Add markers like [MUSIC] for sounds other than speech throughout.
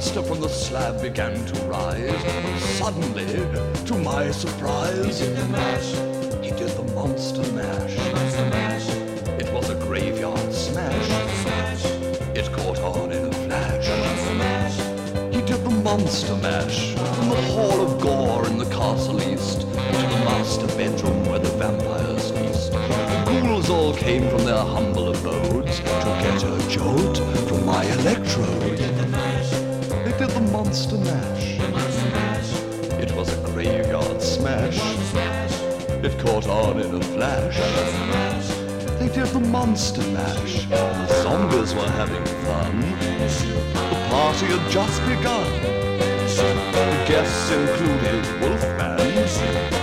monster from the slab began to rise. Suddenly, to my surprise, he did the mash. He did the monster mash. Monster mash. It was a graveyard smash. Smash. It caught on in a flash. He did the monster mash from the hall of gore in the castle east to the master bedroom where the vampires feast. The ghouls all came from their humble abodes to get a jolt from my electrode. On in a flash. They did the monster mash. The zombies were having fun. The party had just begun. The guests included Wolfman,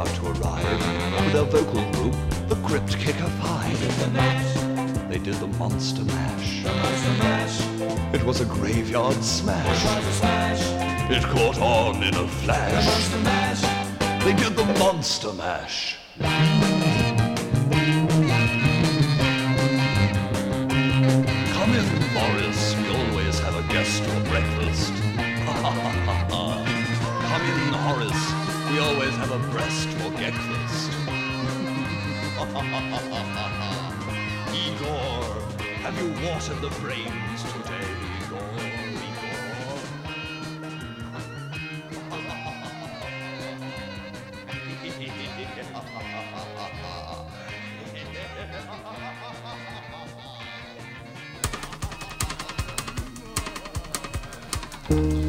about to arrive with their vocal group, the Crypt Kicker Five. They did the monster mash. Monster mash. It was a graveyard smash. Monster smash. It caught on in a flash. Mash. They did the monster mash. Have a breast for breakfast. [LAUGHS] Igor, have you watered the brains today, Igor? Welcome [LAUGHS] [LAUGHS]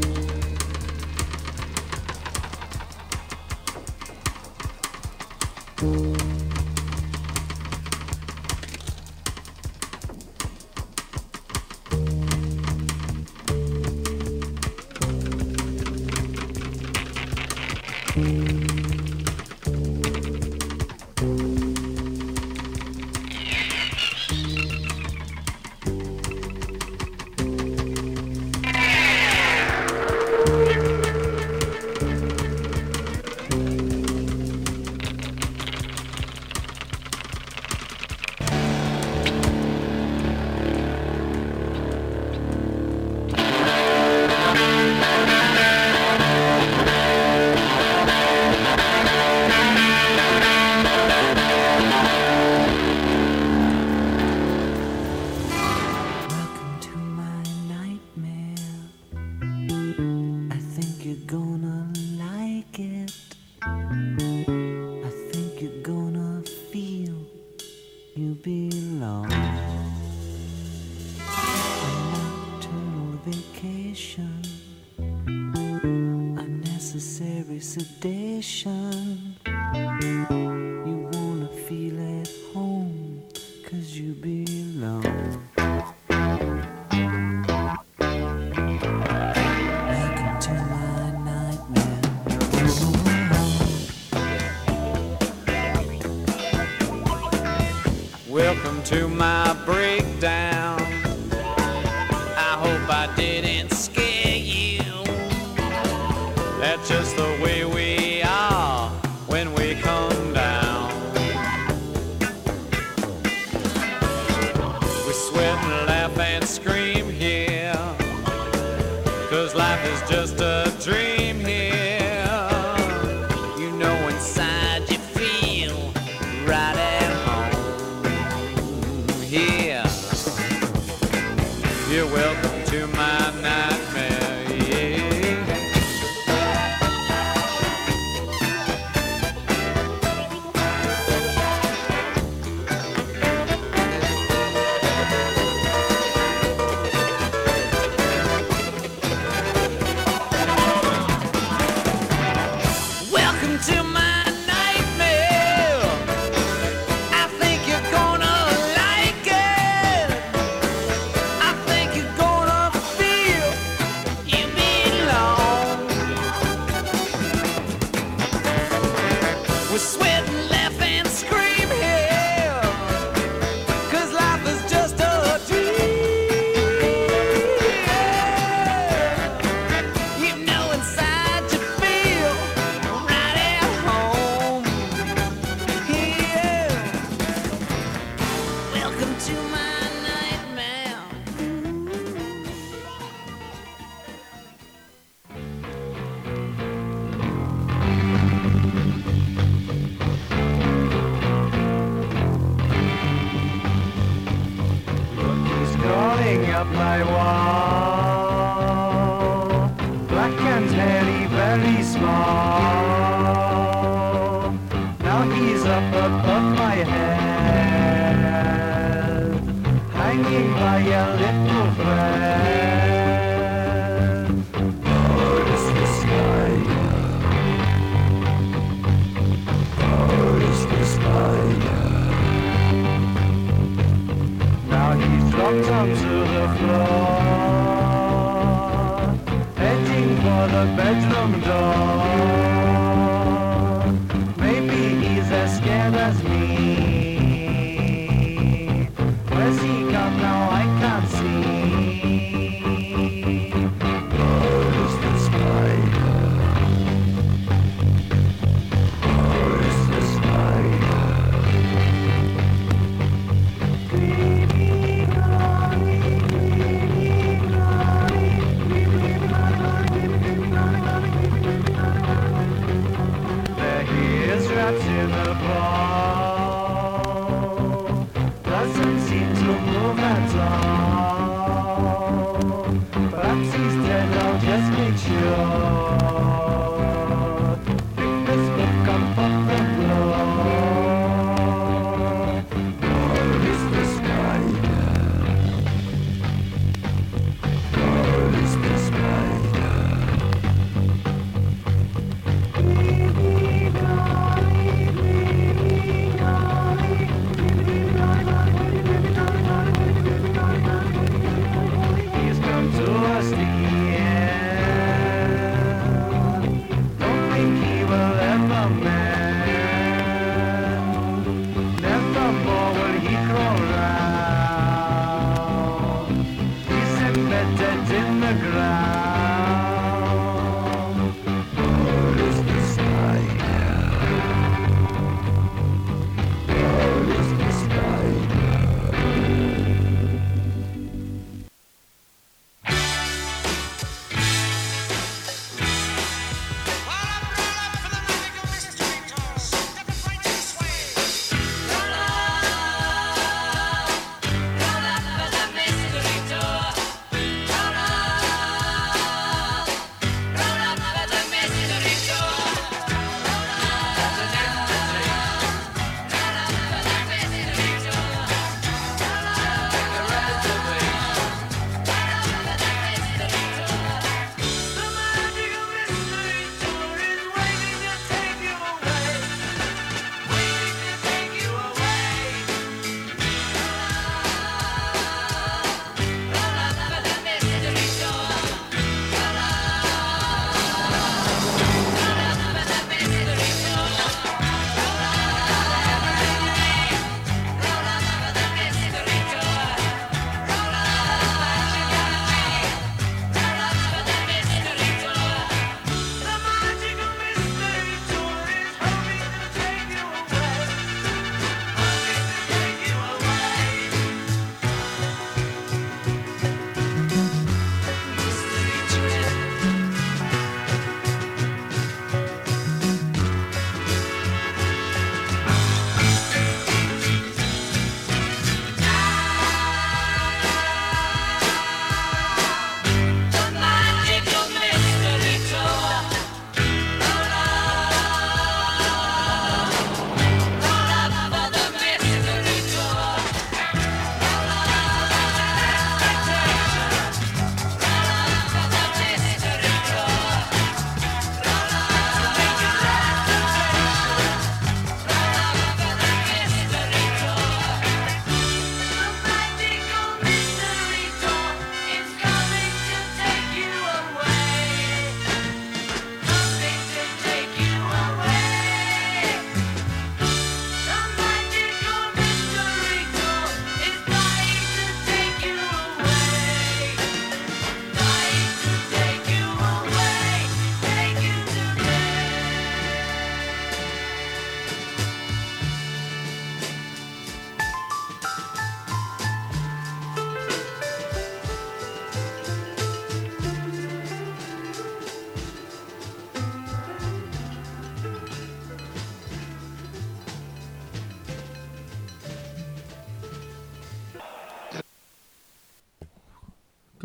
unnecessary sedation. You wanna feel at home, cause you belong. To my nightmare. Welcome to my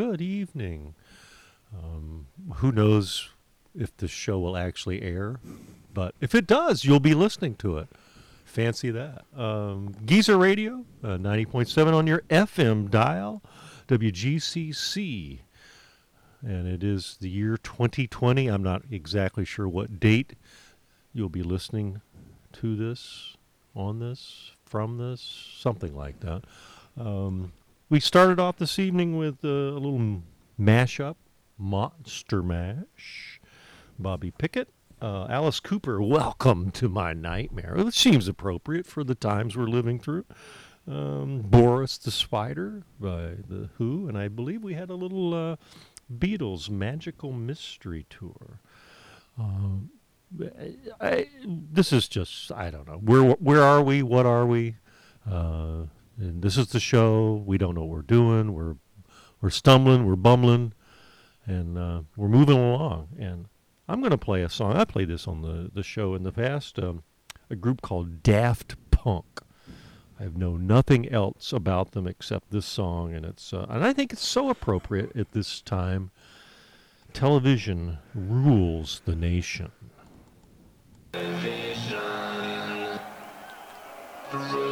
Good evening. Um, who knows if the show will actually air? But if it does, you'll be listening to it. Fancy that. Um, Geezer Radio, uh, 90.7 on your FM dial, WGCC. And it is the year 2020. I'm not exactly sure what date you'll be listening to this, on this, from this, something like that. Um, we started off this evening with uh, a little mashup, Monster Mash, Bobby Pickett, uh, Alice Cooper. Welcome to my nightmare. It seems appropriate for the times we're living through. Um, Boris the Spider by the Who, and I believe we had a little uh, Beatles Magical Mystery Tour. Um, I, this is just I don't know where where are we? What are we? Uh, and this is the show. We don't know what we're doing. We're we're stumbling. We're bumbling, and uh, we're moving along. And I'm going to play a song. I played this on the the show in the past. Um, a group called Daft Punk. I known nothing else about them except this song, and it's uh, and I think it's so appropriate at this time. Television rules the nation. rules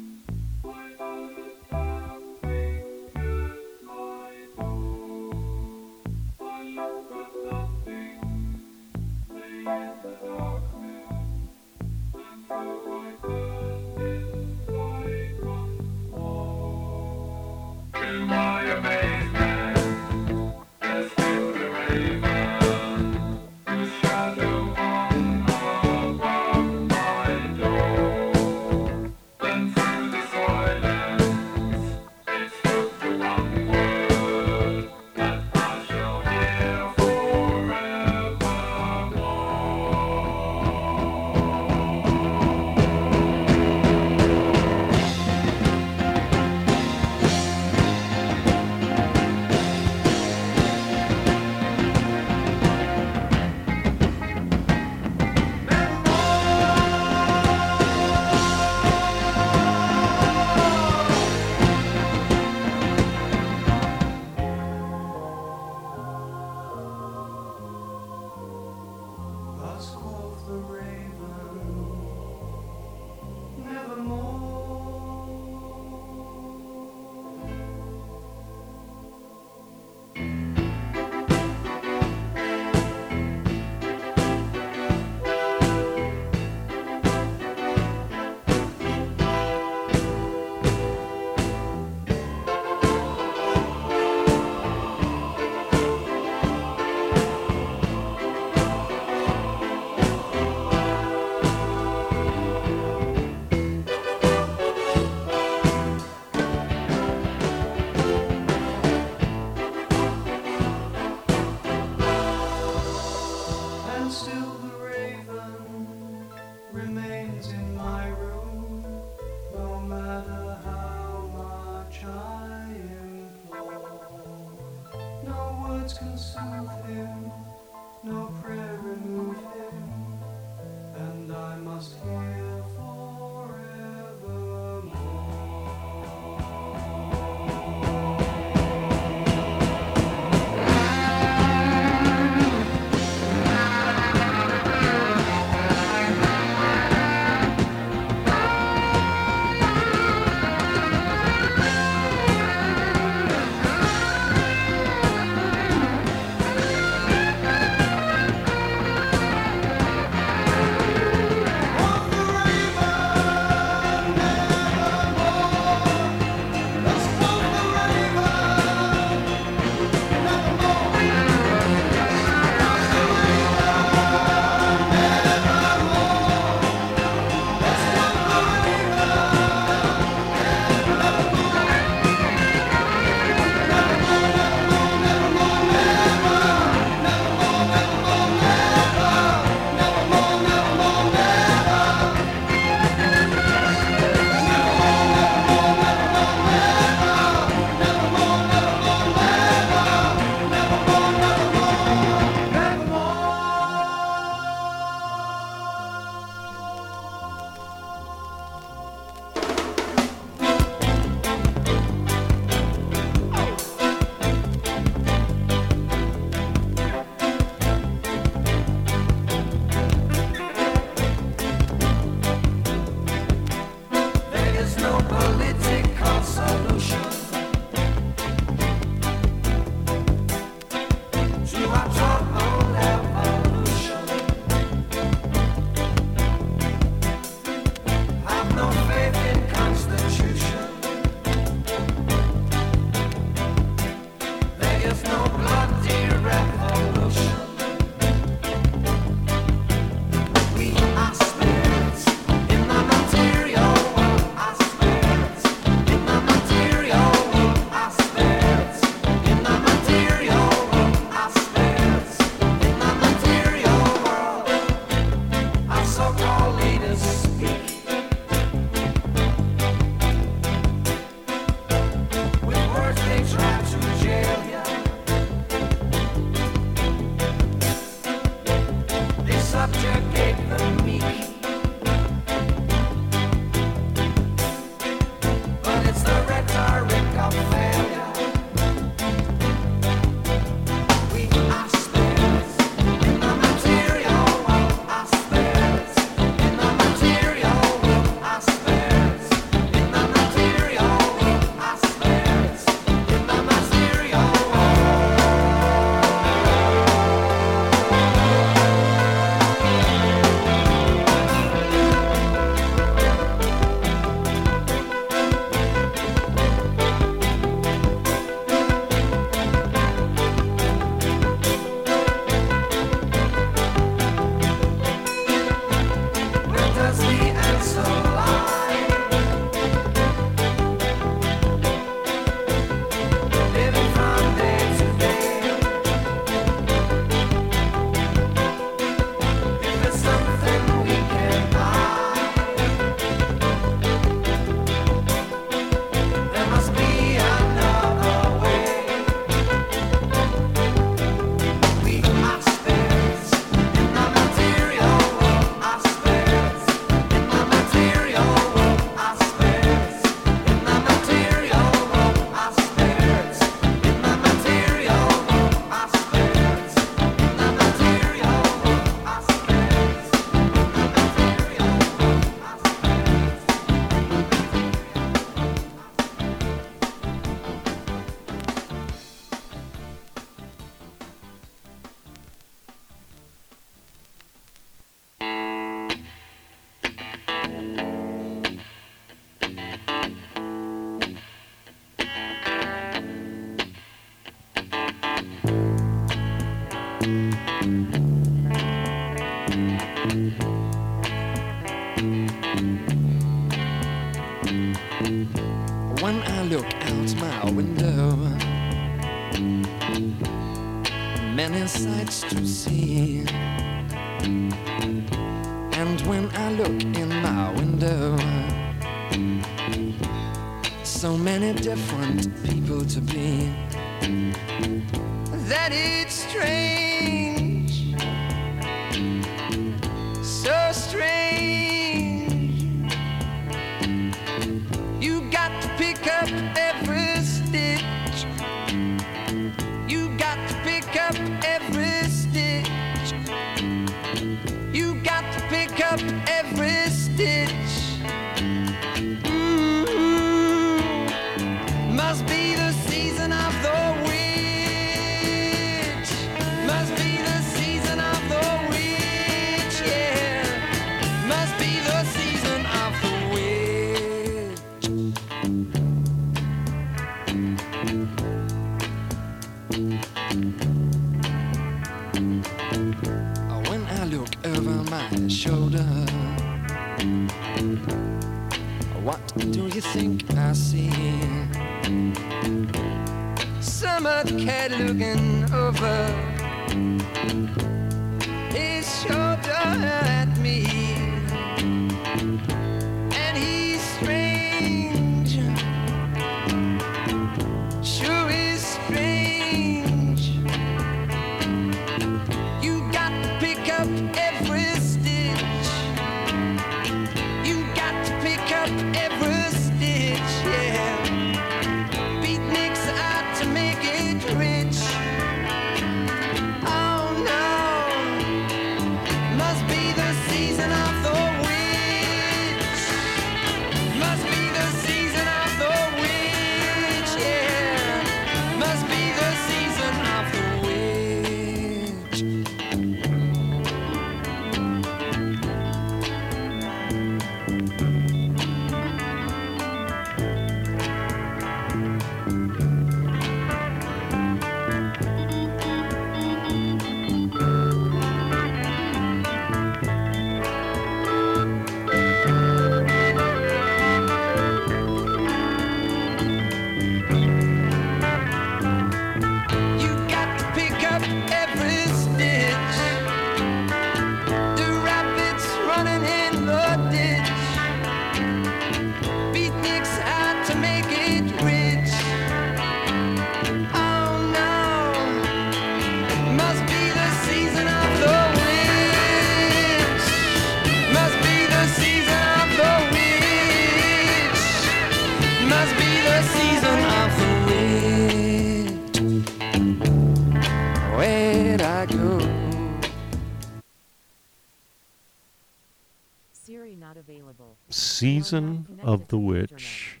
Season of the Witch.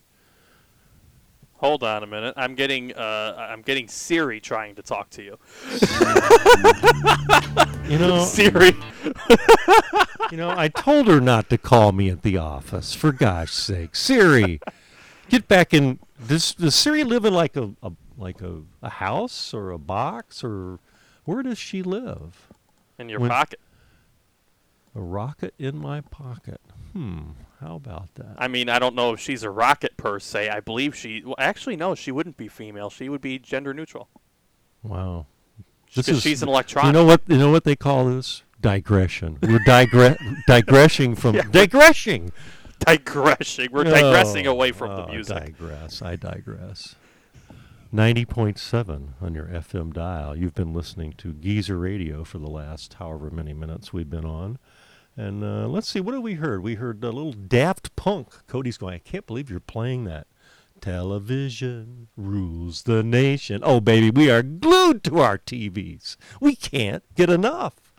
Hold on a minute. I'm getting uh, I'm getting Siri trying to talk to you. [LAUGHS] You know, Siri. [LAUGHS] you know, I told her not to call me at the office. For gosh sake, Siri, get back in. Does, does Siri live in like a, a like a, a house or a box or where does she live? in your When- pocket. A rocket in my pocket. Hmm. How about that? I mean, I don't know if she's a rocket per se. I believe she. Well, actually, no, she wouldn't be female. She would be gender neutral. Wow. Because she's an electronic. You know what? You know what they call this? Digression. We're digre- [LAUGHS] digressing from Yeah. digressing. digressing. We're digressing Oh, away from the oh, music. digress. I digress. 90.7 on your FM dial. You've been listening to Geezer Radio for the last however many minutes we've been on. And uh, let's see, what have we heard? We heard a little Daft Punk. Cody's going, I can't believe you're playing that. Television rules the nation. Oh, baby, we are glued to our TVs. We can't get enough.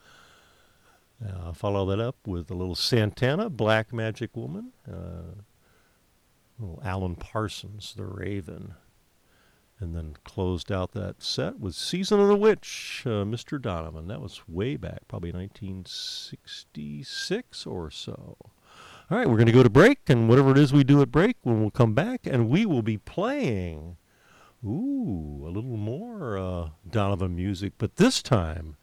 I'll follow that up with a little Santana, Black Magic Woman. Uh, little Alan Parsons, The Raven. And then closed out that set with Season of the Witch, uh, Mr. Donovan. That was way back, probably 1966 or so. All right, we're going to go to break, and whatever it is we do at break, when we'll come back, and we will be playing, ooh, a little more uh, Donovan music, but this time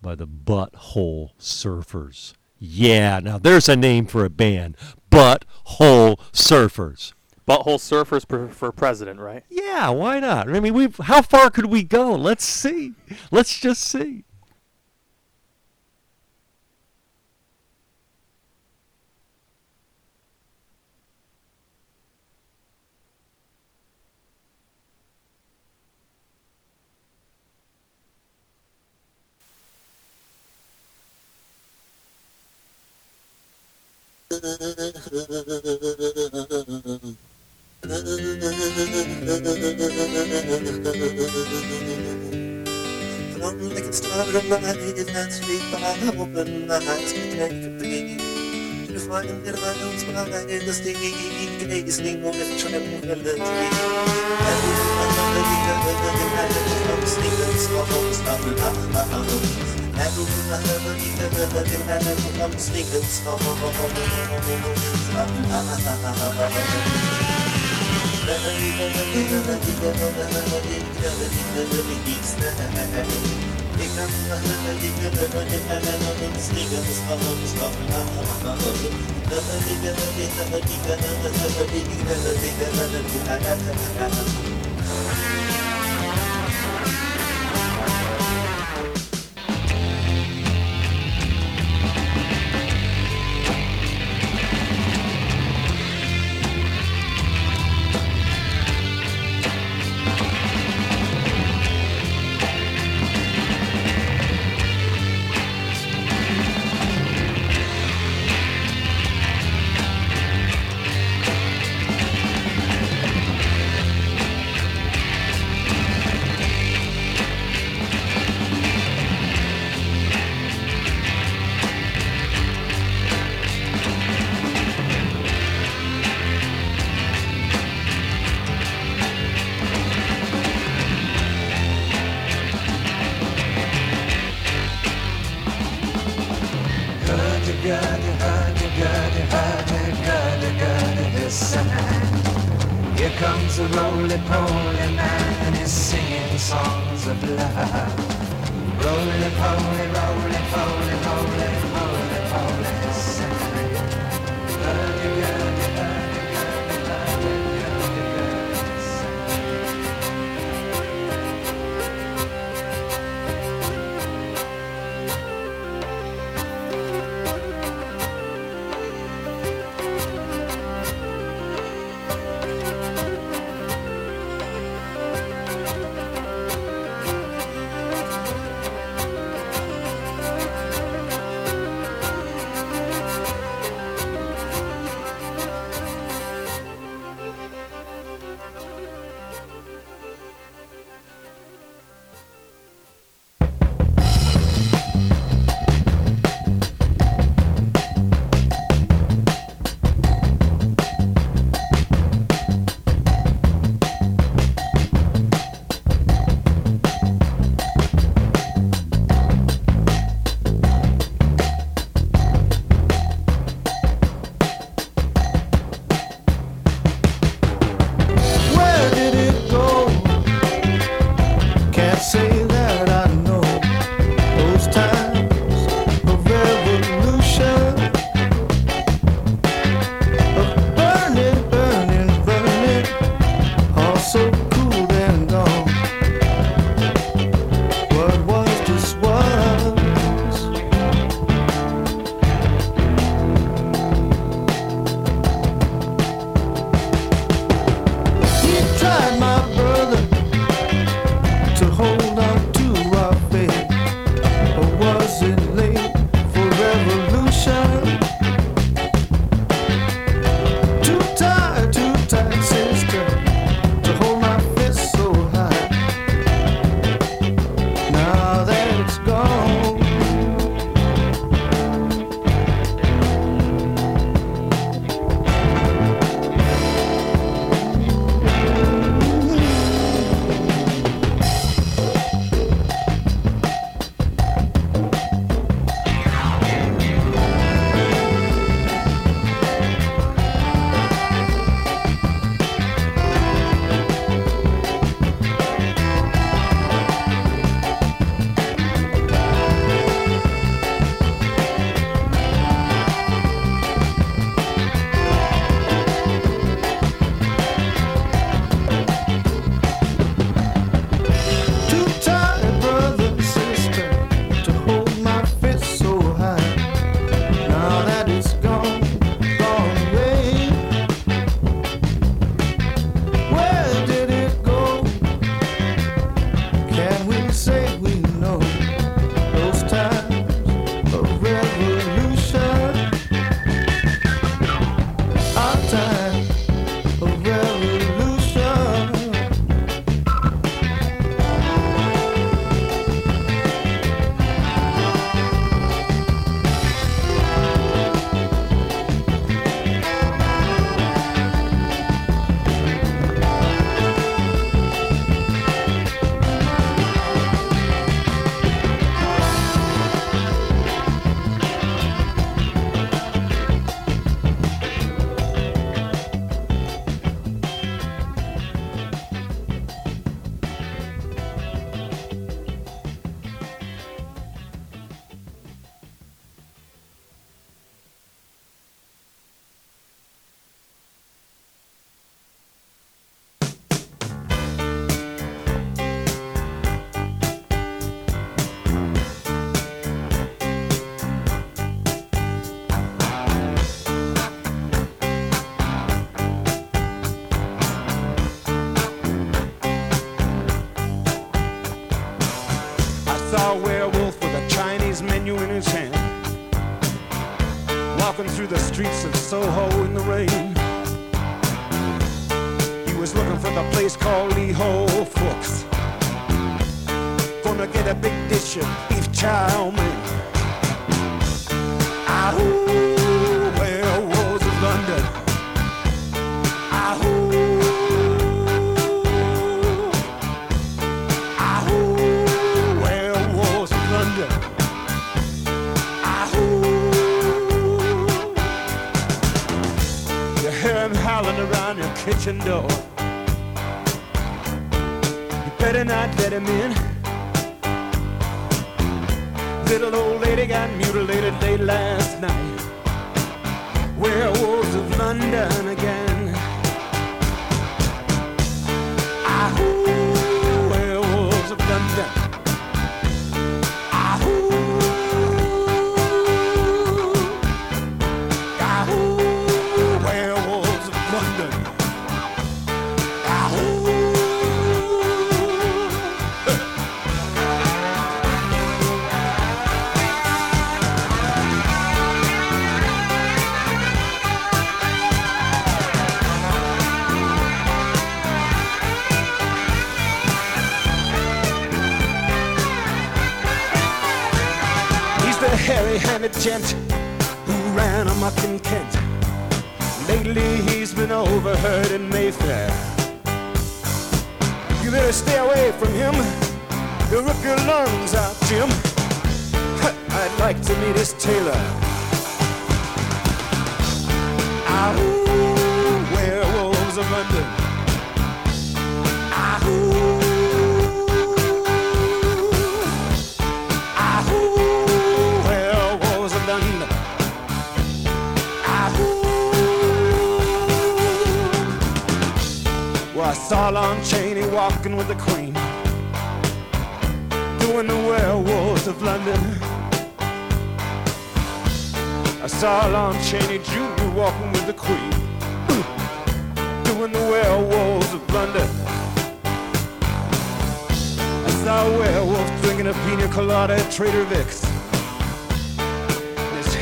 by the Butthole Surfers. Yeah, now there's a name for a band, Butthole Surfers. Butthole surfers per, for president, right? Yeah, why not? I mean, we how far could we go? Let's see. Let's just see. [LAUGHS] The one like a star of light that sleep I open my eyes to take a peek To find that I don't spy the steam Gazing on the tranquility And I'm sleeping of love and I'm sleeping songs Here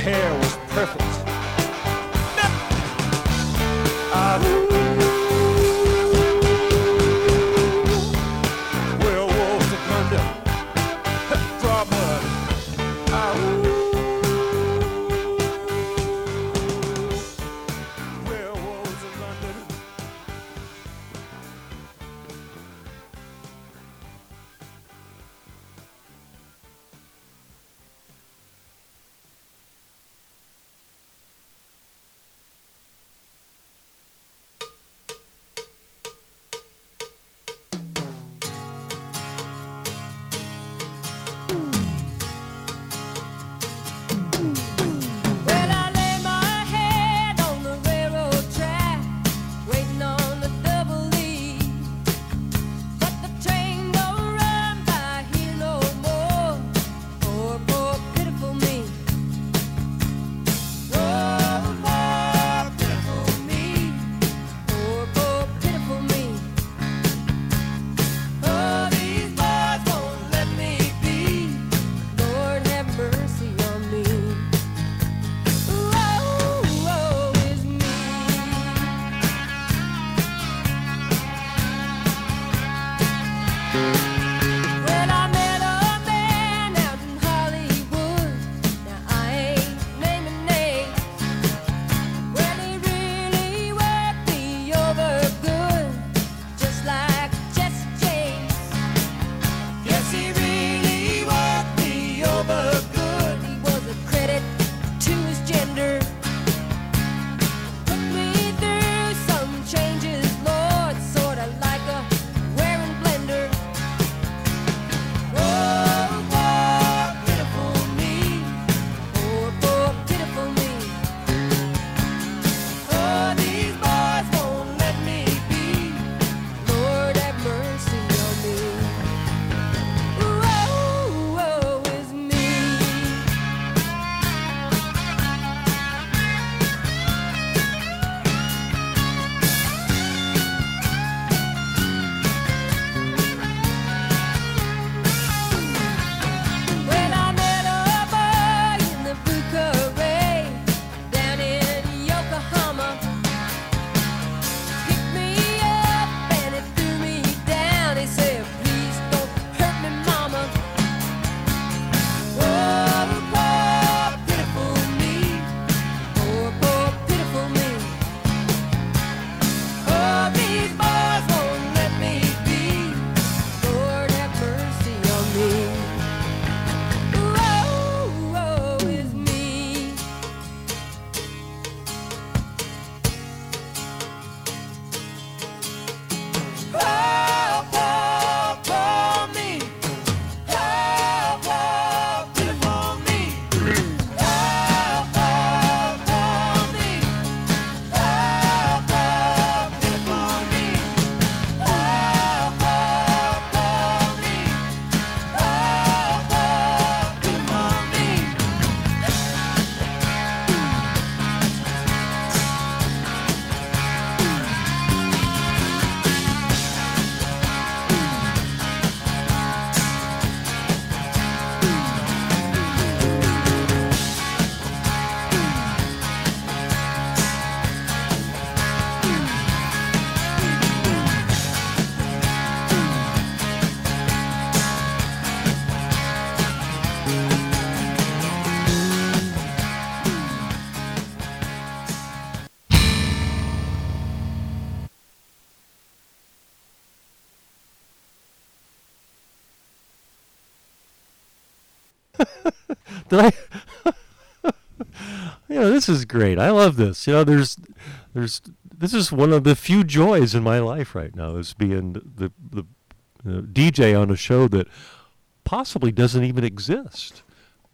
hair was perfect. Did I? [LAUGHS] you know, this is great. I love this. You know, there's, there's, this is one of the few joys in my life right now is being the the, the DJ on a show that possibly doesn't even exist.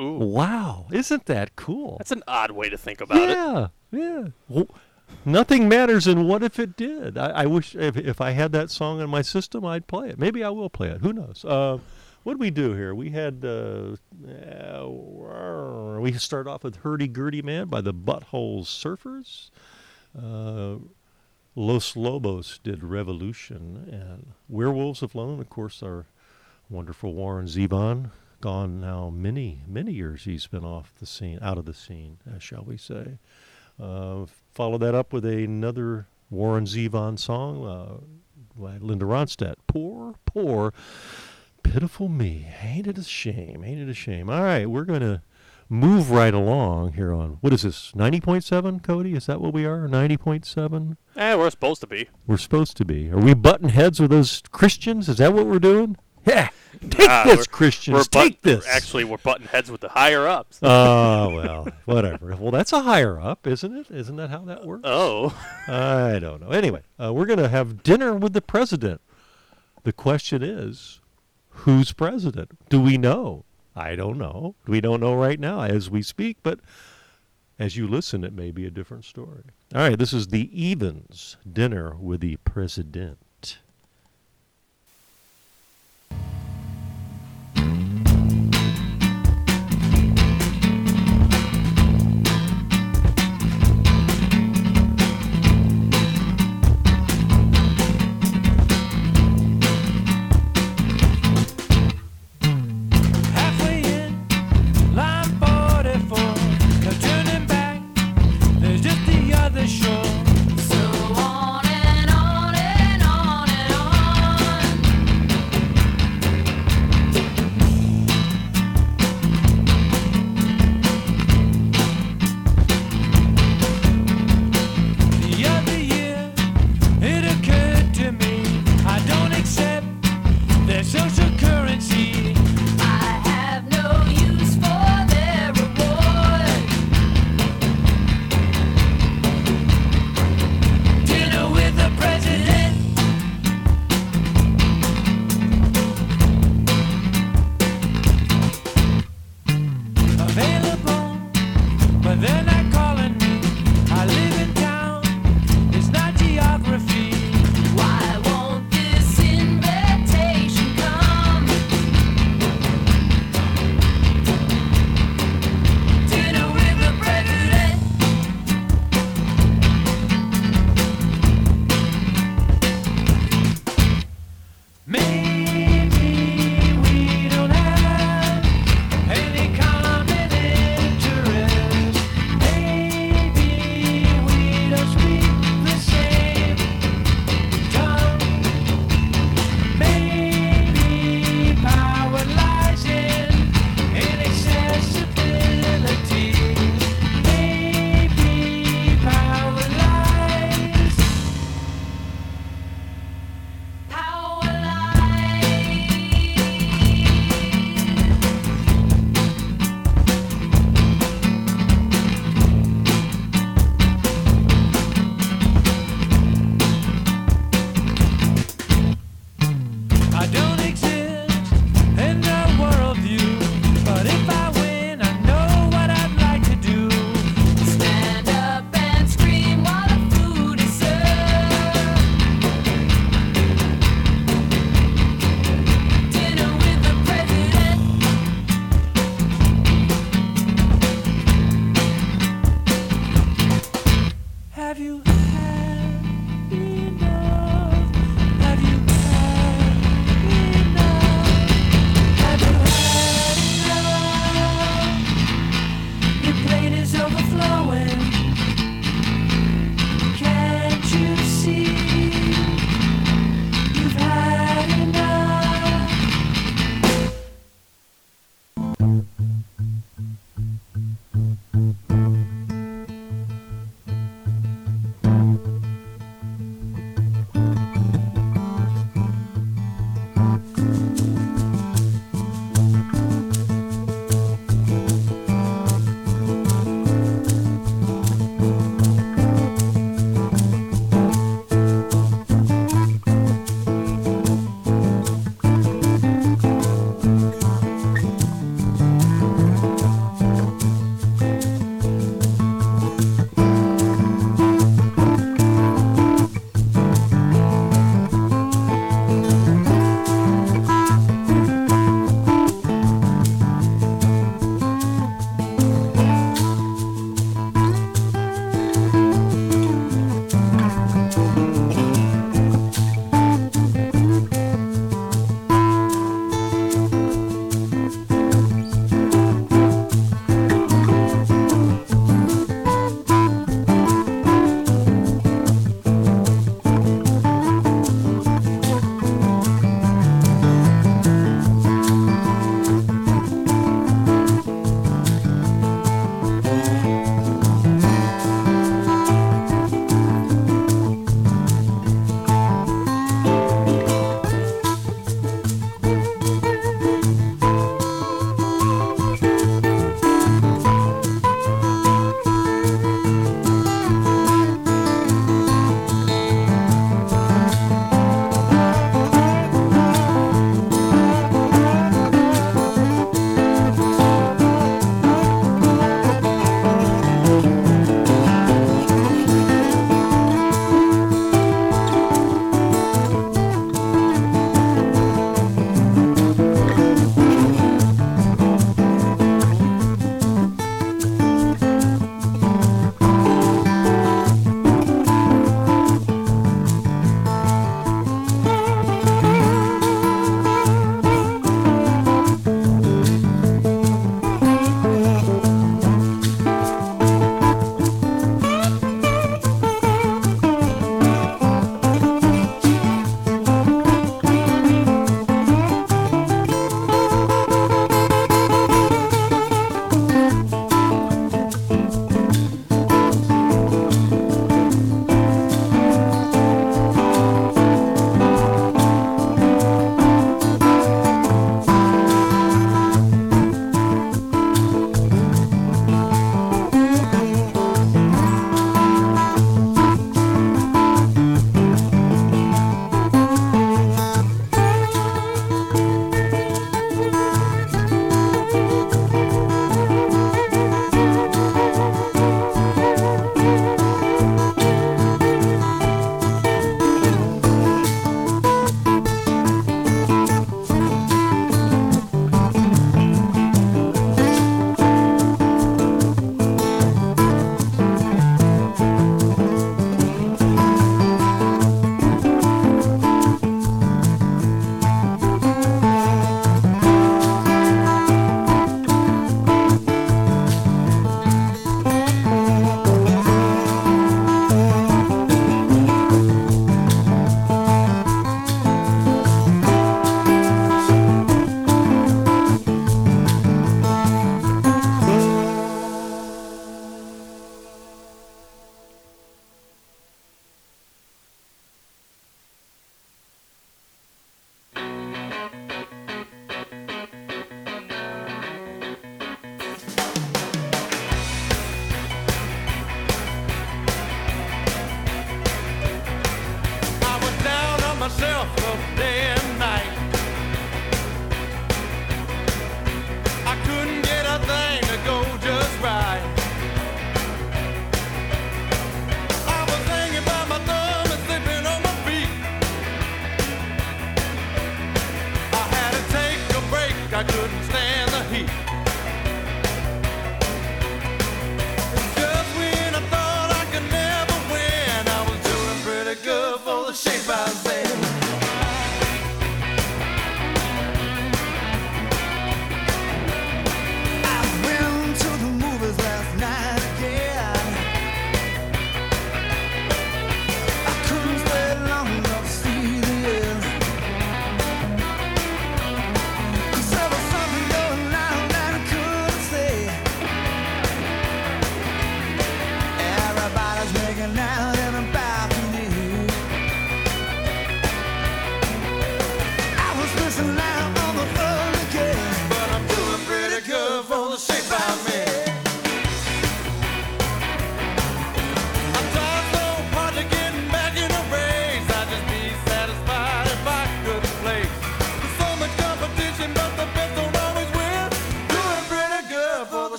Ooh, Wow, isn't that cool? that's an odd way to think about it. yeah, yeah. Well, nothing matters, and what if it did? I, I wish if, if I had that song in my system, I'd play it. Maybe I will play it. Who knows? Uh, what did we do here? We had uh, we start off with "Hurdy Gurdy Man" by the Butthole Surfers. Uh, Los Lobos did "Revolution," and "Werewolves of Lone," of course, our wonderful Warren Zevon. Gone now many, many years he's been off the scene, out of the scene, uh, shall we say. Uh, follow that up with another Warren Zevon song uh, by Linda Ronstadt. Poor, poor, pitiful me. Ain't it a shame? Ain't it a shame? All right, we're going to move right along here on, what is this, 90.7, Cody? Is that what we are? 90.7? Eh, we're supposed to be. We're supposed to be. Are we butting heads with those Christians? Is that what we're doing? Yeah. Take Ah, this, we're- Christians. We're Take butt- this. Actually, we're butting heads with the higher ups. Oh, well, [LAUGHS] whatever. Well, that's a higher up, isn't it? Isn't that how that works? oh, I don't know. Anyway, uh, we're going to have dinner with the president. The question is, who's president? Do we know? I don't know. We don't know right now as we speak, but as you listen, it may be a different story. All right, this is the Evens dinner with the president.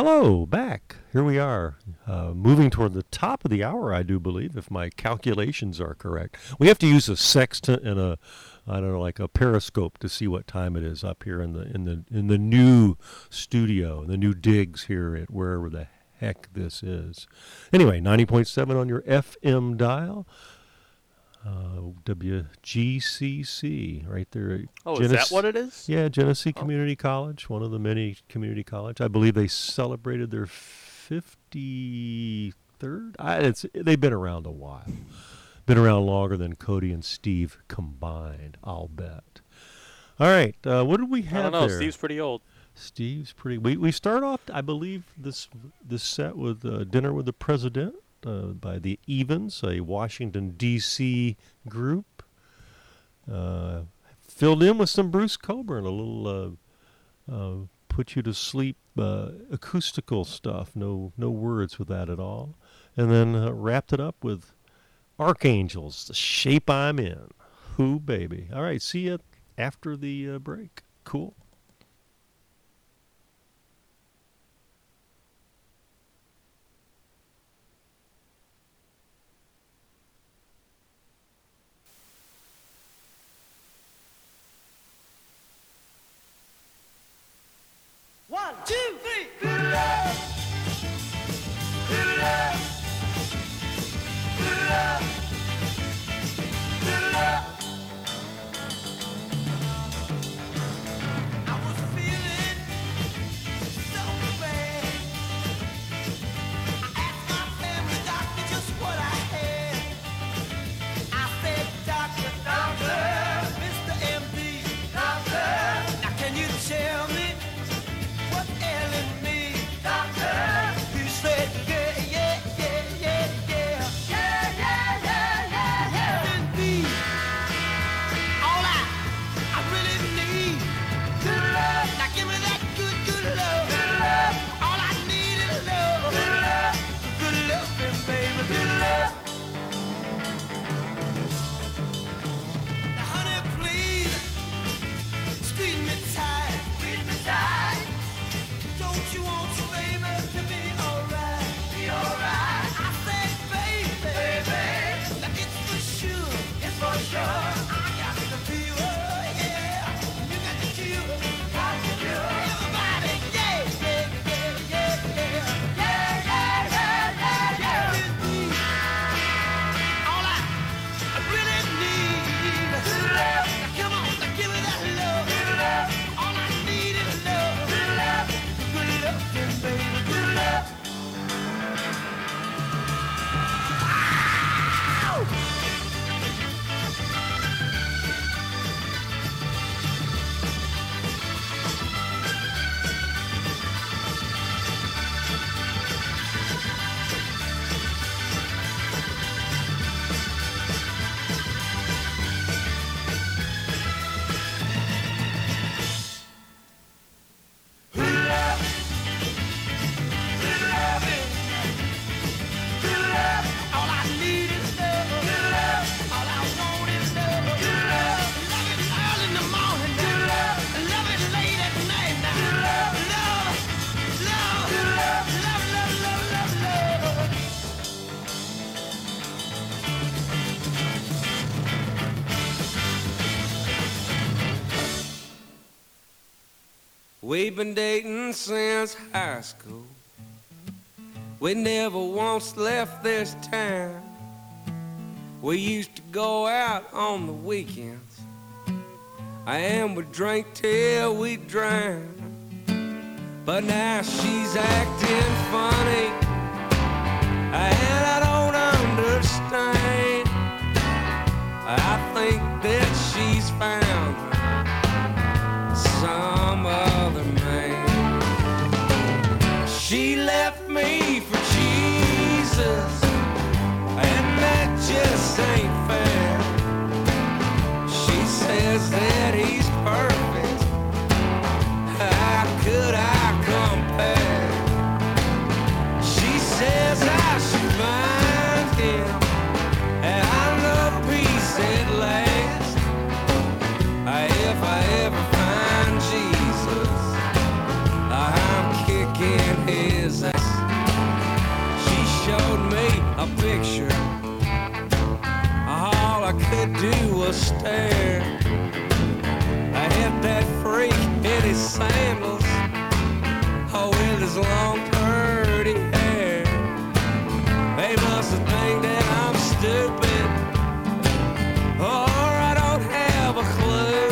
Hello, back. Here we are, uh, moving toward the top of the hour, I do believe, if my calculations are correct. We have to use a sextant and a, I don't know, like a periscope to see what time it is up here in the in the in the new studio, the new digs here at wherever the heck this is. Anyway, ninety point seven on your FM dial. Uh, WGCC right there. Oh, is that what it is? Yeah, Genesee Community College, one of the many community college. I believe they celebrated their 53rd. I, it's they've been around a while. Been around longer than Cody and Steve combined, I'll bet. All right, uh, what did we have I don't know. there? Steve's pretty old. Steve's pretty. We we start off, I believe, this this set with uh, dinner with the president uh, by the Evens, a Washington D.C. group. Uh, filled in with some Bruce Cockburn, a little uh, uh, put you to sleep uh, acoustical stuff. No no words with that at all, and then uh, wrapped it up with Archangels, the shape I'm in. Who baby? All right, see you after the break. Cool. One, two, three. We've been dating since high school. We never once left this town. We used to go out on the weekends. And we drink till we drown. But now she's acting funny. And I don't understand. I think that she's found some other just ain't fair. She says that he's perfect. How could I compare? She says I should mind him. And I know peace at last. If I ever find Jesus, I'm kicking his ass. She showed me a picture do was stare. I hit that freak in his sandals, oh, with his long curly hair. They must have think that I'm stupid, or I don't have a clue.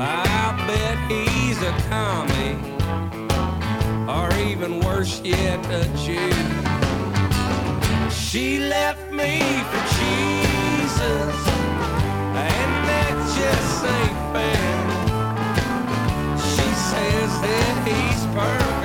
I bet he's a commie, or even worse yet, a Jew. She left me for Jesus burn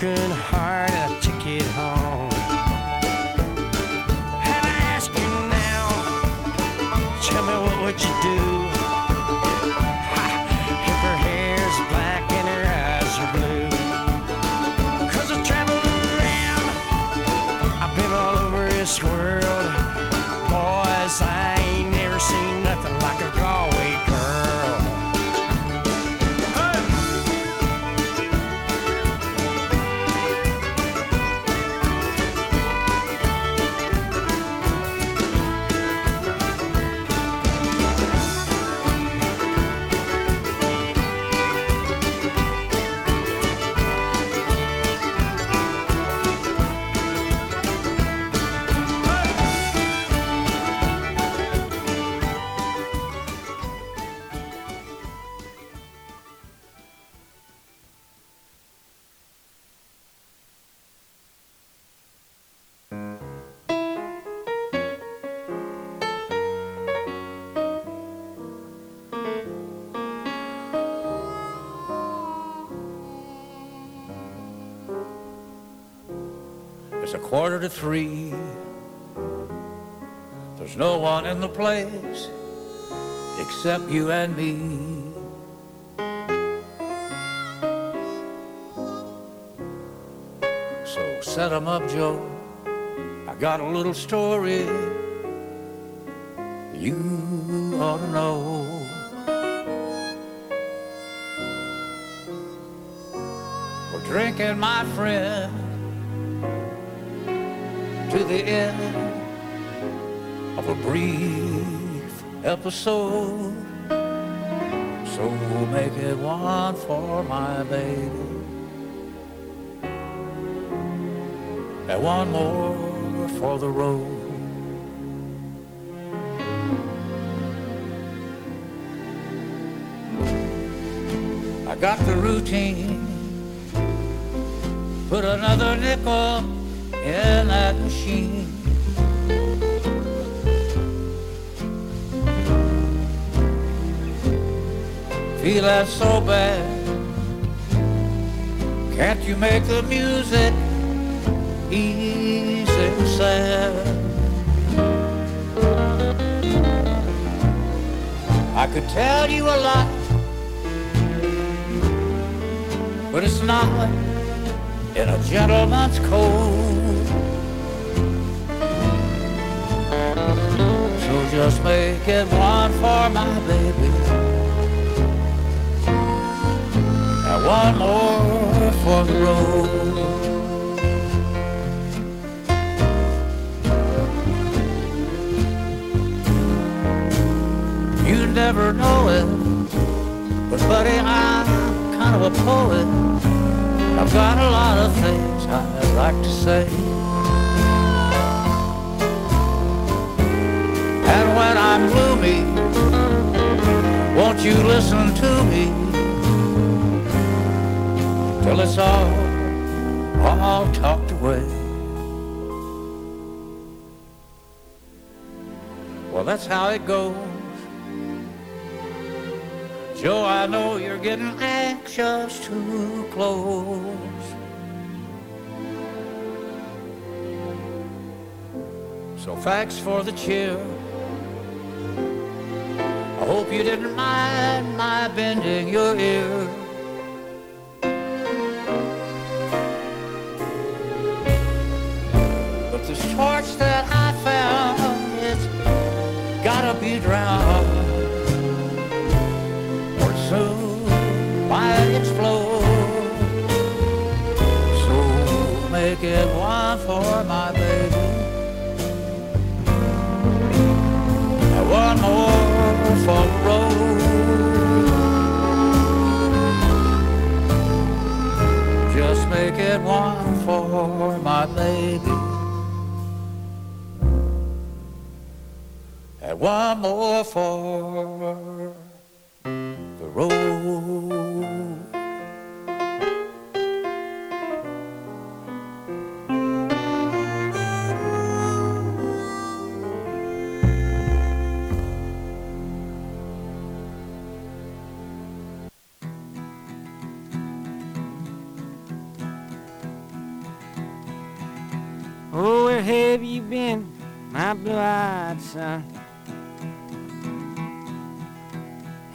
broken heart and a ticket home. And I ask you now, tell me what would you do? Quarter three. There's no one in the place except you and me. So set 'em up, Joe. I got a little story you ought to know. We're drinking, my friend, to the end of a brief episode. So make it one for my baby. And one more for the road. I got the routine. Put another nickel in that machine. Feeling so bad. Can't you make the music easy and sad? I could tell you a lot, but it's not in a gentleman's code. Just make it one for my baby, and one more for the road. You never know it, but buddy, I'm kind of a poet. I've got a lot of things I'd like to say. I'm gloomy, won't you listen to me till it's all, all talked away? Well, that's how it goes. Joe, I know you're getting anxious to close. So thanks for the cheer. Hope you didn't mind my bending your ear. More for the road. Oh, where have you been, my blue-eyed son?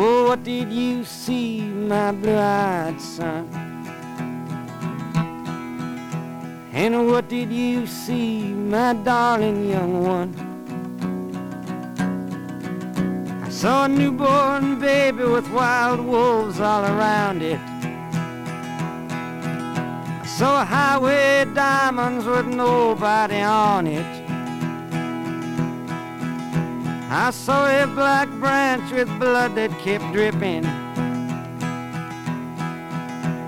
Oh, what did you see, my blue-eyed son? And what did you see, my darling young one? I saw a newborn baby with wild wolves all around it. I saw a highway diamonds with nobody on it. I saw a black branch with blood that kept dripping.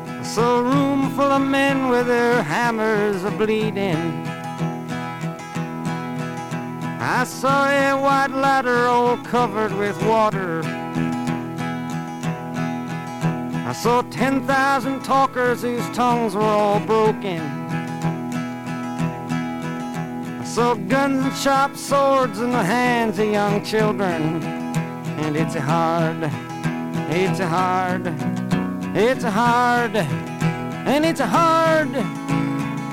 I saw a room full of men with their hammers a bleeding. I saw a white ladder all covered with water. I saw 10,000 talkers whose tongues were all broken. Saw guns and sharp swords in the hands of young children. And it's a hard, it's a hard, it's a hard, and it's a hard,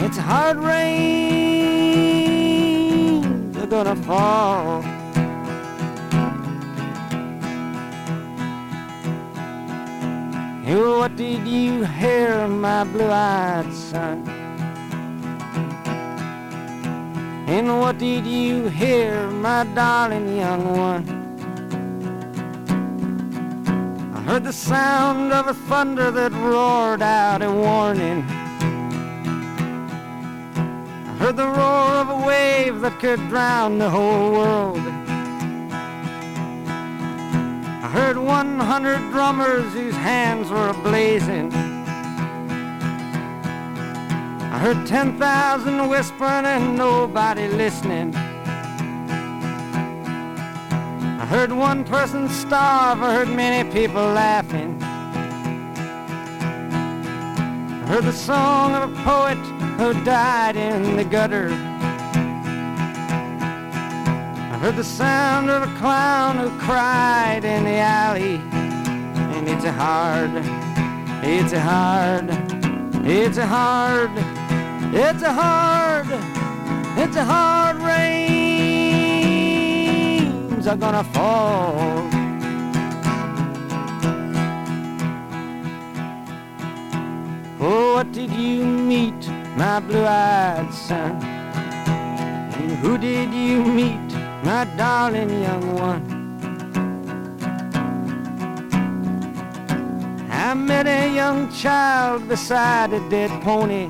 it's a hard rain. They're gonna fall. Oh, what did you hear, my blue-eyed son? And what did you hear, my darling young one? I heard the sound of a thunder that roared out a warning. I heard the roar of a wave that could drown the whole world. I heard 100 drummers whose hands were ablazing. I heard 10,000 whispering and nobody listening. I heard one person starve, I heard many people laughing. I heard the song of a poet who died in the gutter. I heard the sound of a clown who cried in the alley. And it's a hard, it's a hard, it's a hard, it's a hard, it's a hard rains are gonna fall. Oh, what did you meet, my blue-eyed son? And who did you meet, my darling young one? I met a young child beside a dead pony.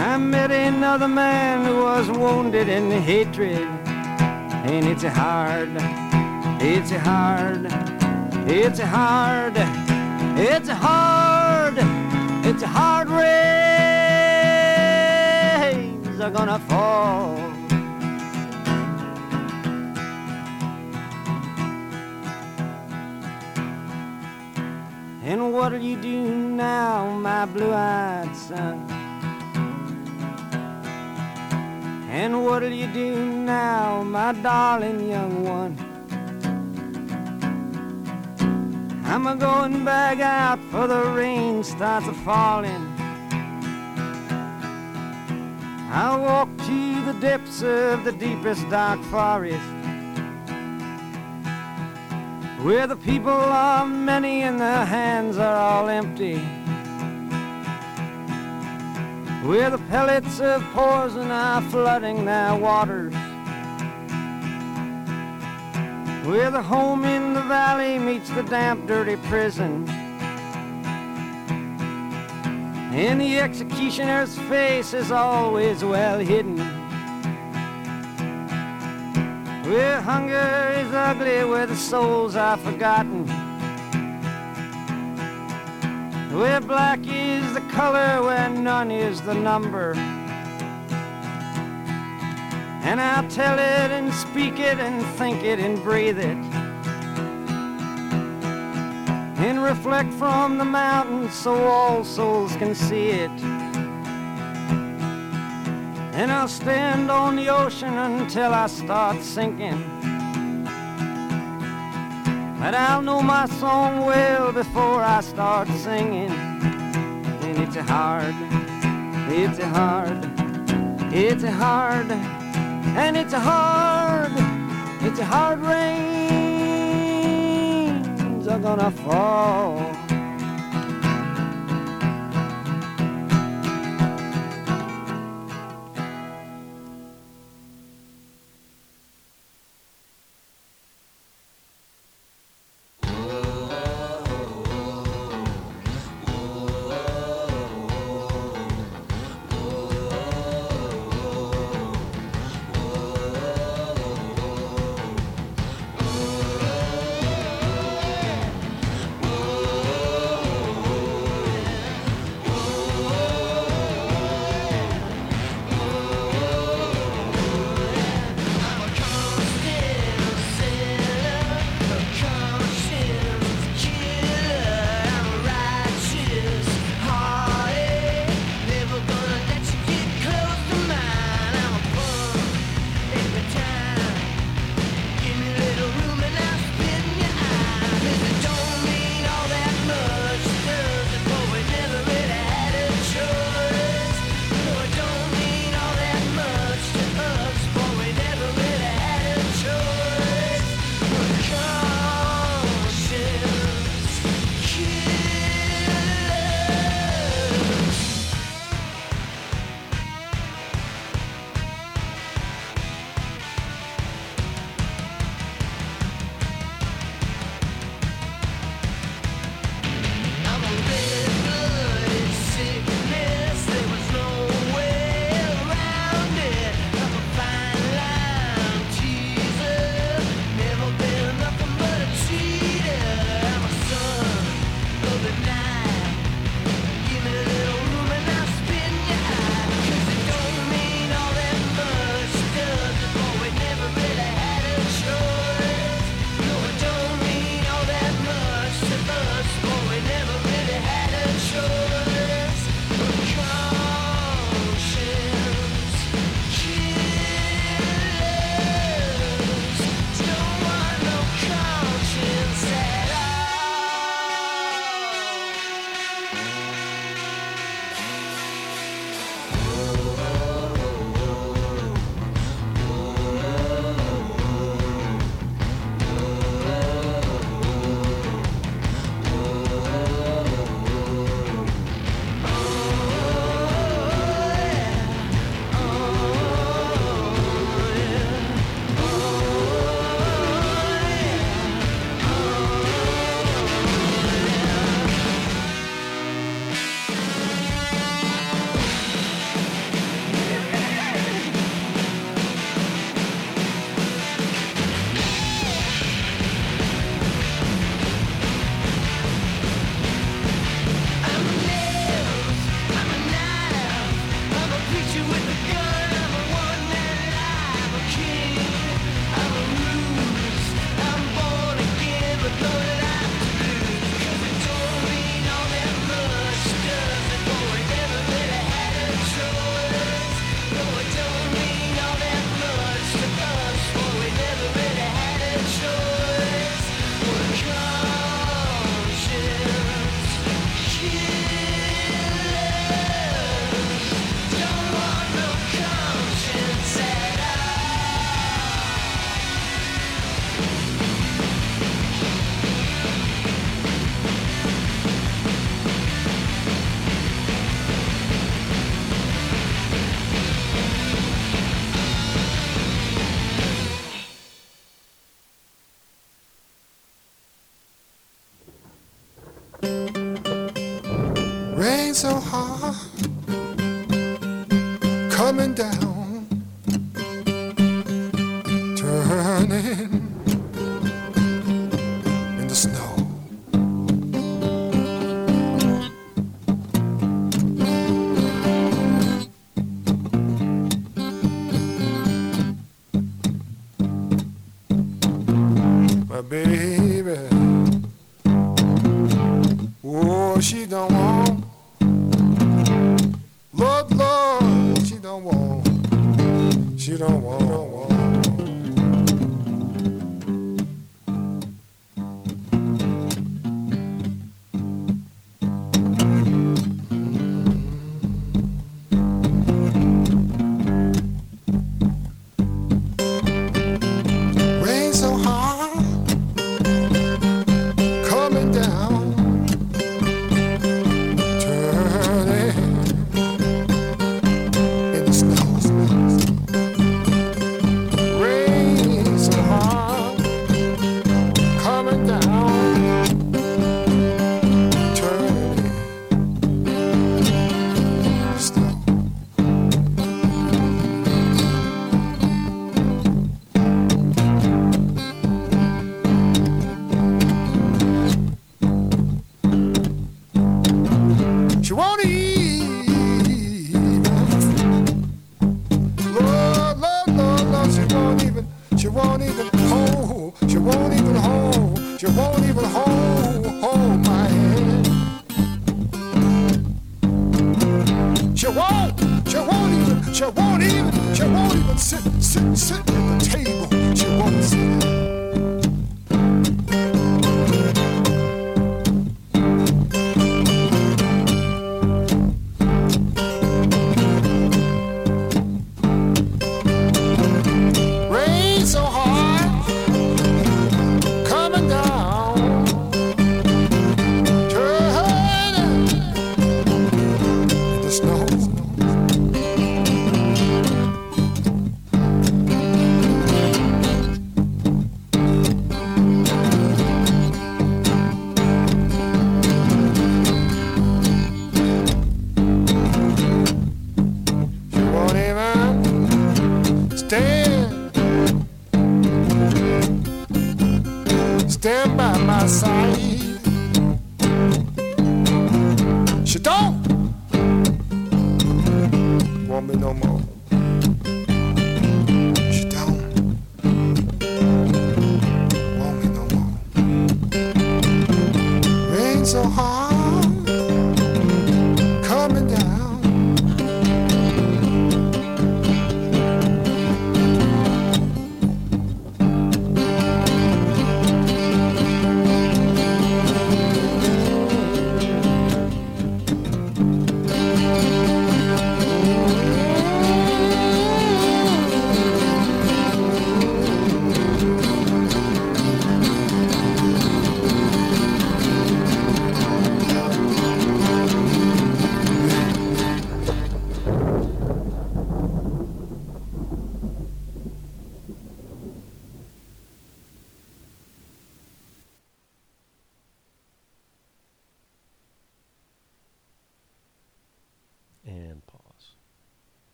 I met another man who was wounded in hatred. And it's hard, it's hard, it's hard, it's hard, it's hard rains are gonna fall. And what'll you do now, my blue-eyed son? And what'll you do now, my darling young one? I'm a going back out for the rain starts a falling. I'll walk to the depths of the deepest dark forest. Where the people are many and their hands are all empty. Where the pellets of poison are flooding their waters. Where the home in the valley meets the damp, dirty prison. And the executioner's face is always well hidden. Where hunger is ugly, where the souls are forgotten. Where black is the color, where none is the number. And I'll tell it and speak it and think it and breathe it. And reflect from the mountains so all souls can see it. And I'll stand on the ocean until I start sinking. But I'll know my song well before I start singing. And it's a hard, it's a hard, it's a hard, and it's a hard, it's a hard rains are gonna fall.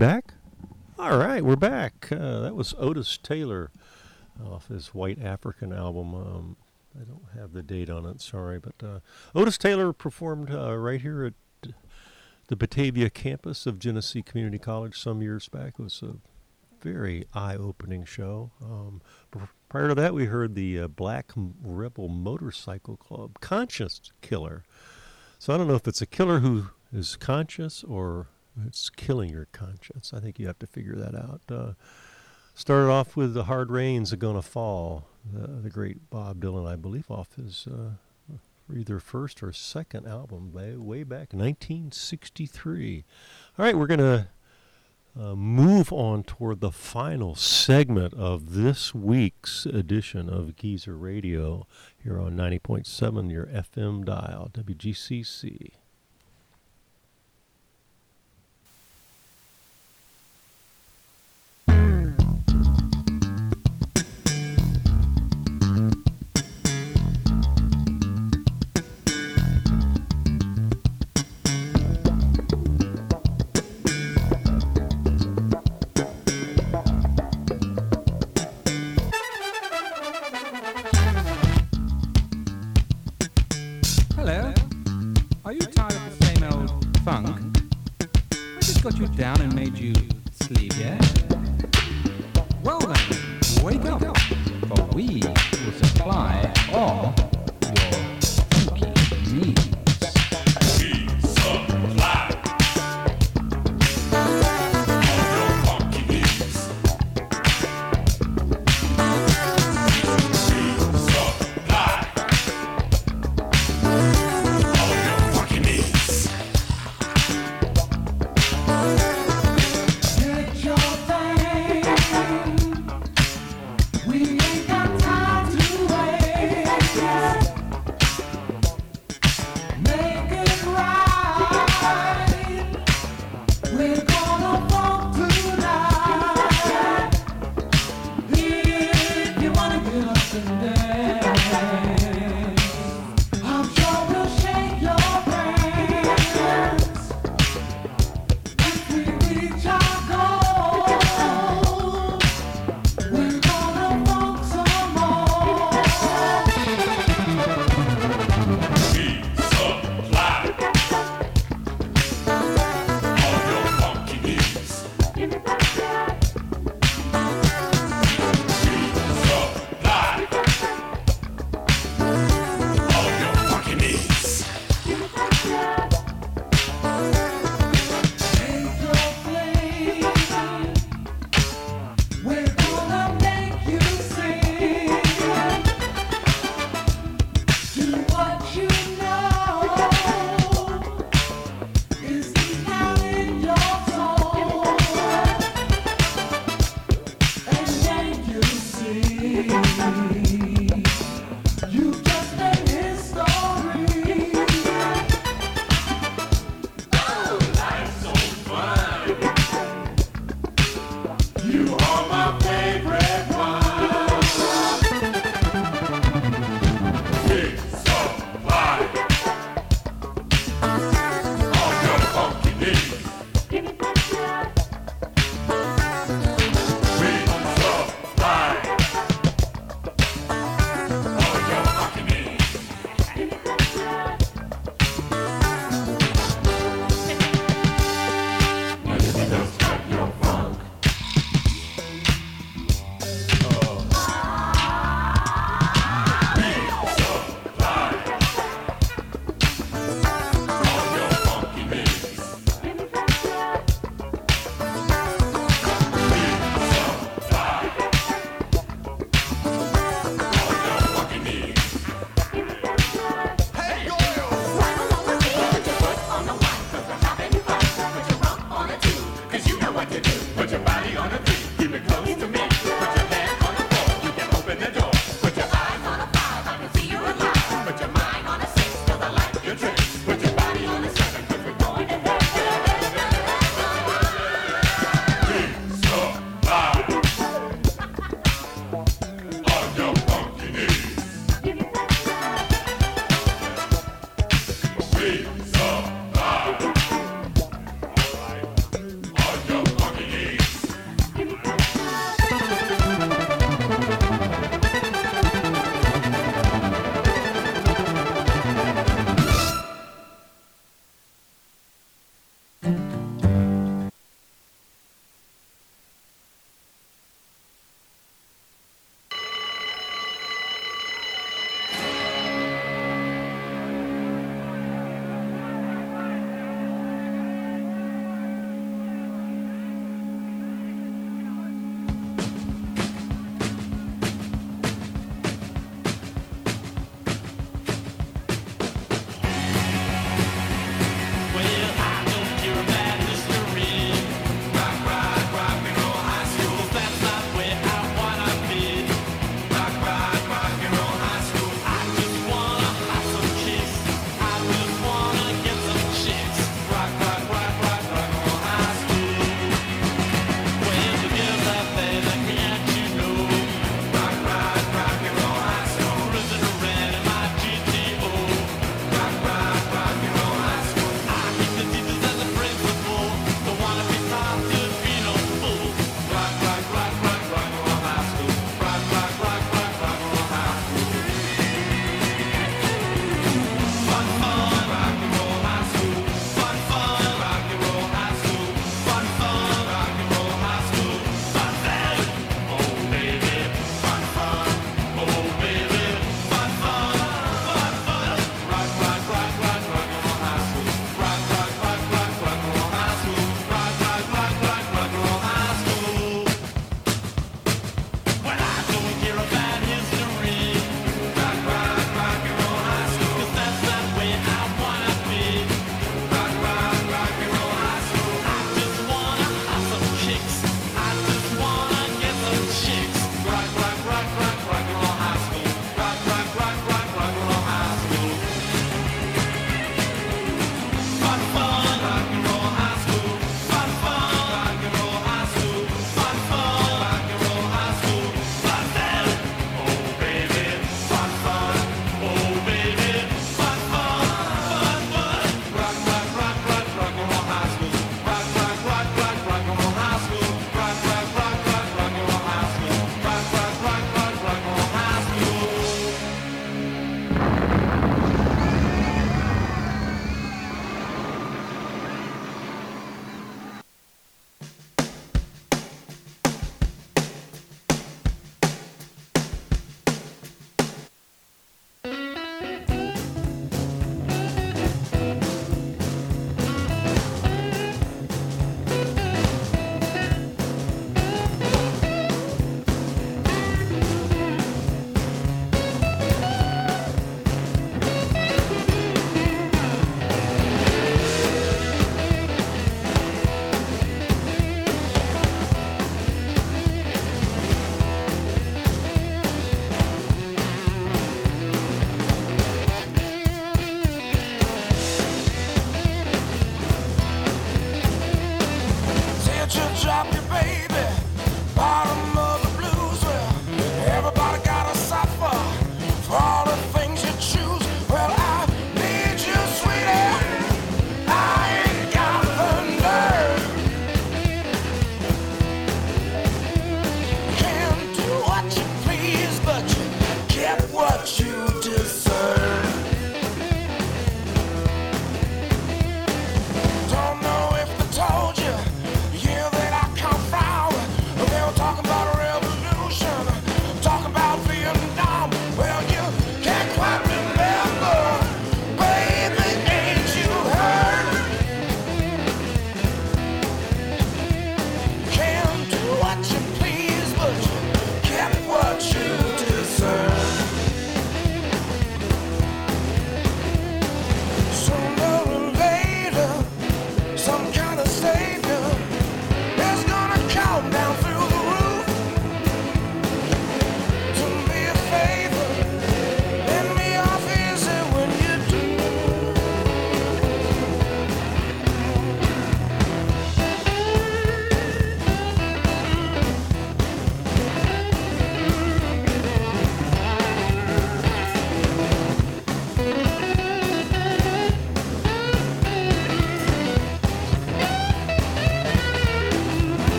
Back? All right, we're back. Uh, that was Otis Taylor off his White African album. Um, I don't have the date on it, sorry. But uh, Otis Taylor performed uh, right here at the Batavia campus of Genesee Community College some years back. It was a very eye opening show. Um, prior to that, we heard the uh, Black Rebel Motorcycle Club Conscious Killer. So I don't know if it's a killer who is conscious or it's killing your conscience. I think you have to figure that out. Uh, started off with the hard rains are gonna fall. The, the great Bob Dylan, I believe, off his uh, either first or second album, way, way back 1963. All right, we're gonna uh, move on toward the final segment of this week's edition of Geezer Radio here on 90.7, your FM dial, WGCC. Down and made you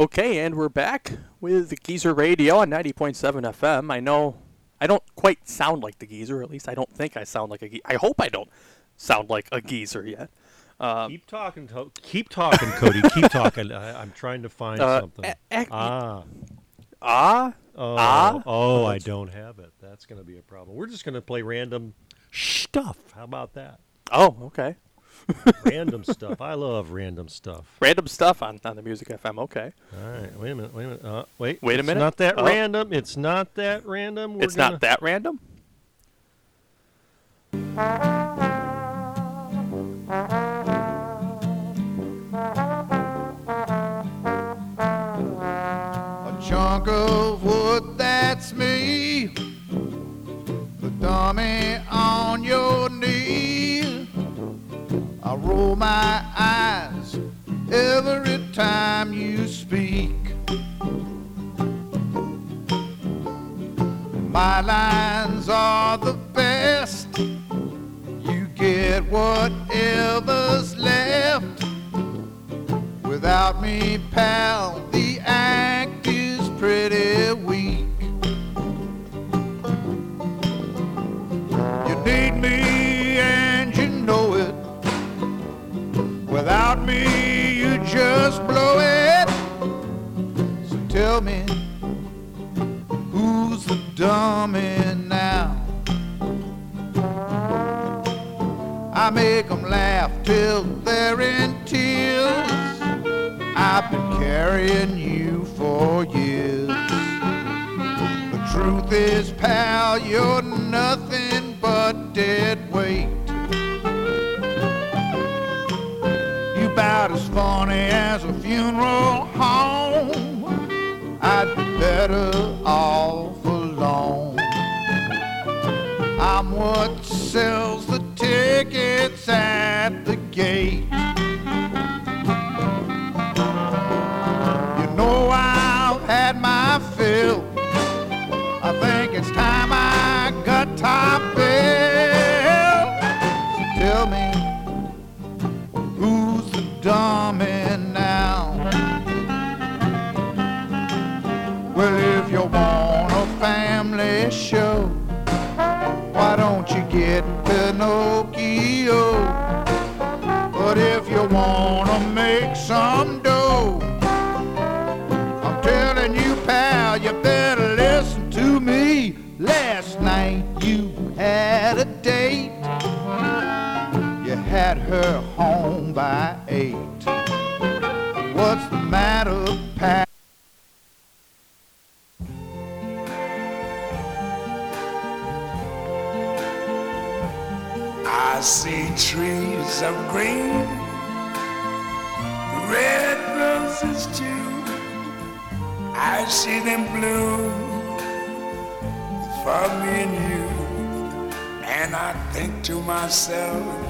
Okay, and we're back with the Geezer Radio on 90.7 FM. I know I don't quite sound like the Geezer, at least I don't think I sound like a geezer. I hope I don't sound like a geezer yet. Um, Keep talking, to- keep talking, Cody. keep talking. I, I'm trying to find Uh, something. a- ac- ah, ah, oh, ah. oh, I don't have it. That's going to be a problem. We're just going to play random stuff. How about that? Oh, okay. Random stuff. I love random stuff. Random stuff on, on the Music FM. Okay. All right, wait a minute, wait a minute. Uh, wait, Wait a it's minute. Not that Oh. random. It's not that random. We're it's gonna- not that random. A chunk of wood, that's me. The dummy roll my eyes every time you speak. My lines are the best. You get whatever's left. Without me, pal, the act is pretty Without me, you just blow it. So tell me, who's the dummy now? I make 'em laugh till they're in tears. I've been carrying you for years. The truth is, pal, you're nothing but dead weight. About as funny as a funeral home. I'd be better off alone. I'm what sells the tickets at the gate. You know I've had my fill. I think it's time I got top dummy now? Well, if you want a family show, why don't you get Pinocchio? But if you wanna make some dough, I'm telling you, pal, you better listen to me. Last night you had a date. You had her home by eight. What's the matter, Pat? I see trees of green, red roses too. I see them bloom for me and you. And I think to myself,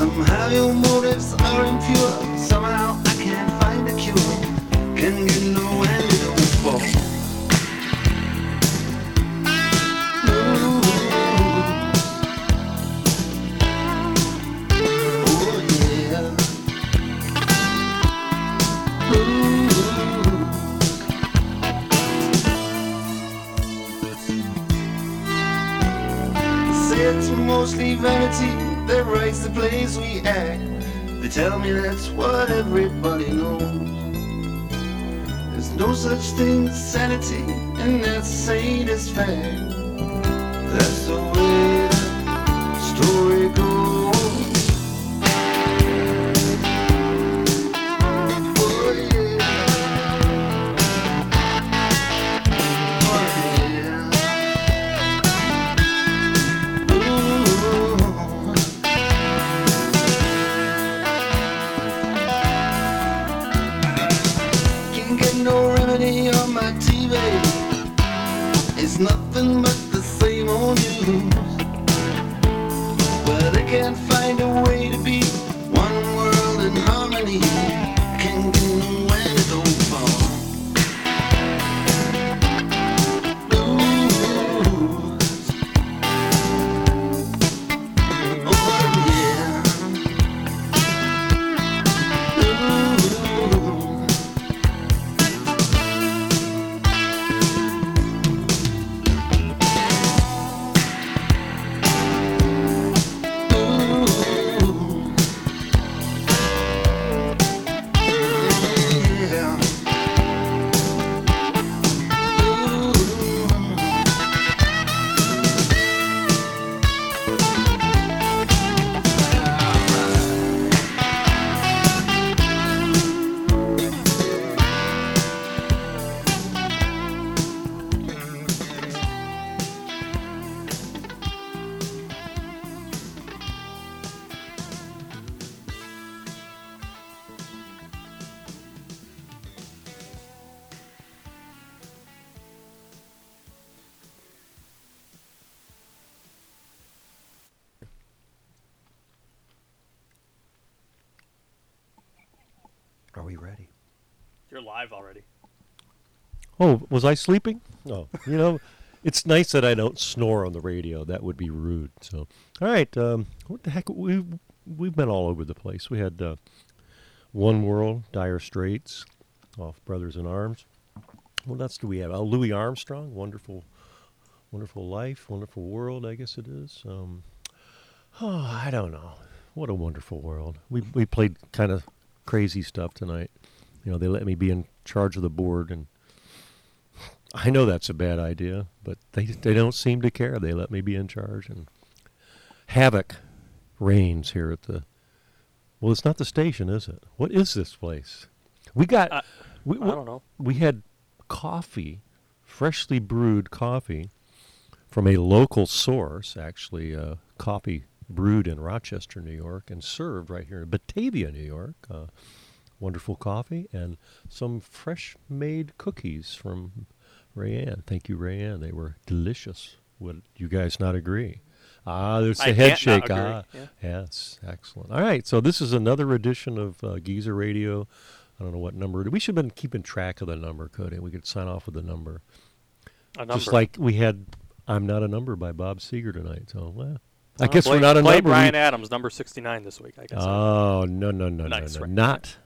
Somehow your motives are impure. Somehow I can't find a cure. Can get no antidote for. Ooh. Oh yeah. Ooh. It's mostly vanity that writes the plays we act. They tell me that's what everybody knows. There's no such thing as sanity, and that's sadist fact. That's the Oh, was I sleeping? No. You know, it's nice that I don't snore on the radio. That would be rude. So, all right. Um, what the heck? We we've been all over the place. We had uh, One World, Dire Straits, off Brothers in Arms. What else do we have? Oh, Louis Armstrong, Wonderful, Wonderful Life, Wonderful World. I guess it is. Um, oh, I don't know. What a wonderful world. We we played kind of crazy stuff tonight. You know, they let me be in charge of the board and I know that's a bad idea, but they they don't seem to care. They let me be in charge, and havoc reigns here at the. Well, it's not the station, is it? What is this place? We got. we, I don't know. We had coffee, freshly brewed coffee, from a local source. Actually, uh, coffee brewed in Rochester, New York, and served right here in Batavia, New York. Uh, wonderful coffee and some fresh made cookies from Rayanne. Thank you, Rayanne. They were delicious. Would you guys not agree? Ah, there's the head shake. Ah, yeah. yes, excellent. All right, so this is another edition of uh, Geezer Radio. I don't know what number. We should have been keeping track of the number, could we? Could sign off with the number. A Just like we had I'm Not a Number by Bob Seger tonight. So, well, I Uh, guess play- we're not a play number. Bryan Adams, number 69 this week, I guess. Oh, no, no, no, Nice, no, no. right. Not.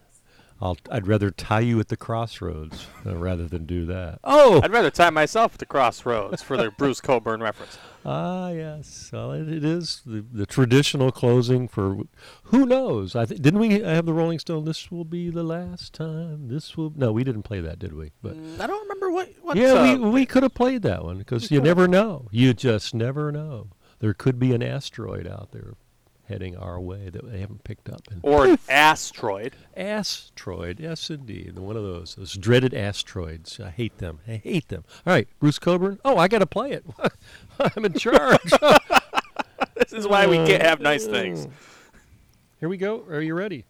I'll, I'd rather tie you at the crossroads uh, rather than do that. Oh! I'd rather tie myself at the crossroads for the [LAUGHS] Bruce Cockburn reference. Ah, yes. Well, it, it is the, the traditional closing for who knows? I th- didn't we have the Rolling Stone? This will be the last time. This will no, we didn't play that, did we? But I don't remember what. what yeah, uh, we we could have played that one because you never know. You just never know. There could be an asteroid out there heading our way that they haven't picked up. And or an asteroid. Asteroid, yes, indeed. One of those, those dreaded asteroids. I hate them. I hate them. All right, Bruce Cockburn. Oh, I got to play it. [LAUGHS] I'm in charge. [LAUGHS] This is why we can't have nice things. [LAUGHS] Here we go. Are you ready?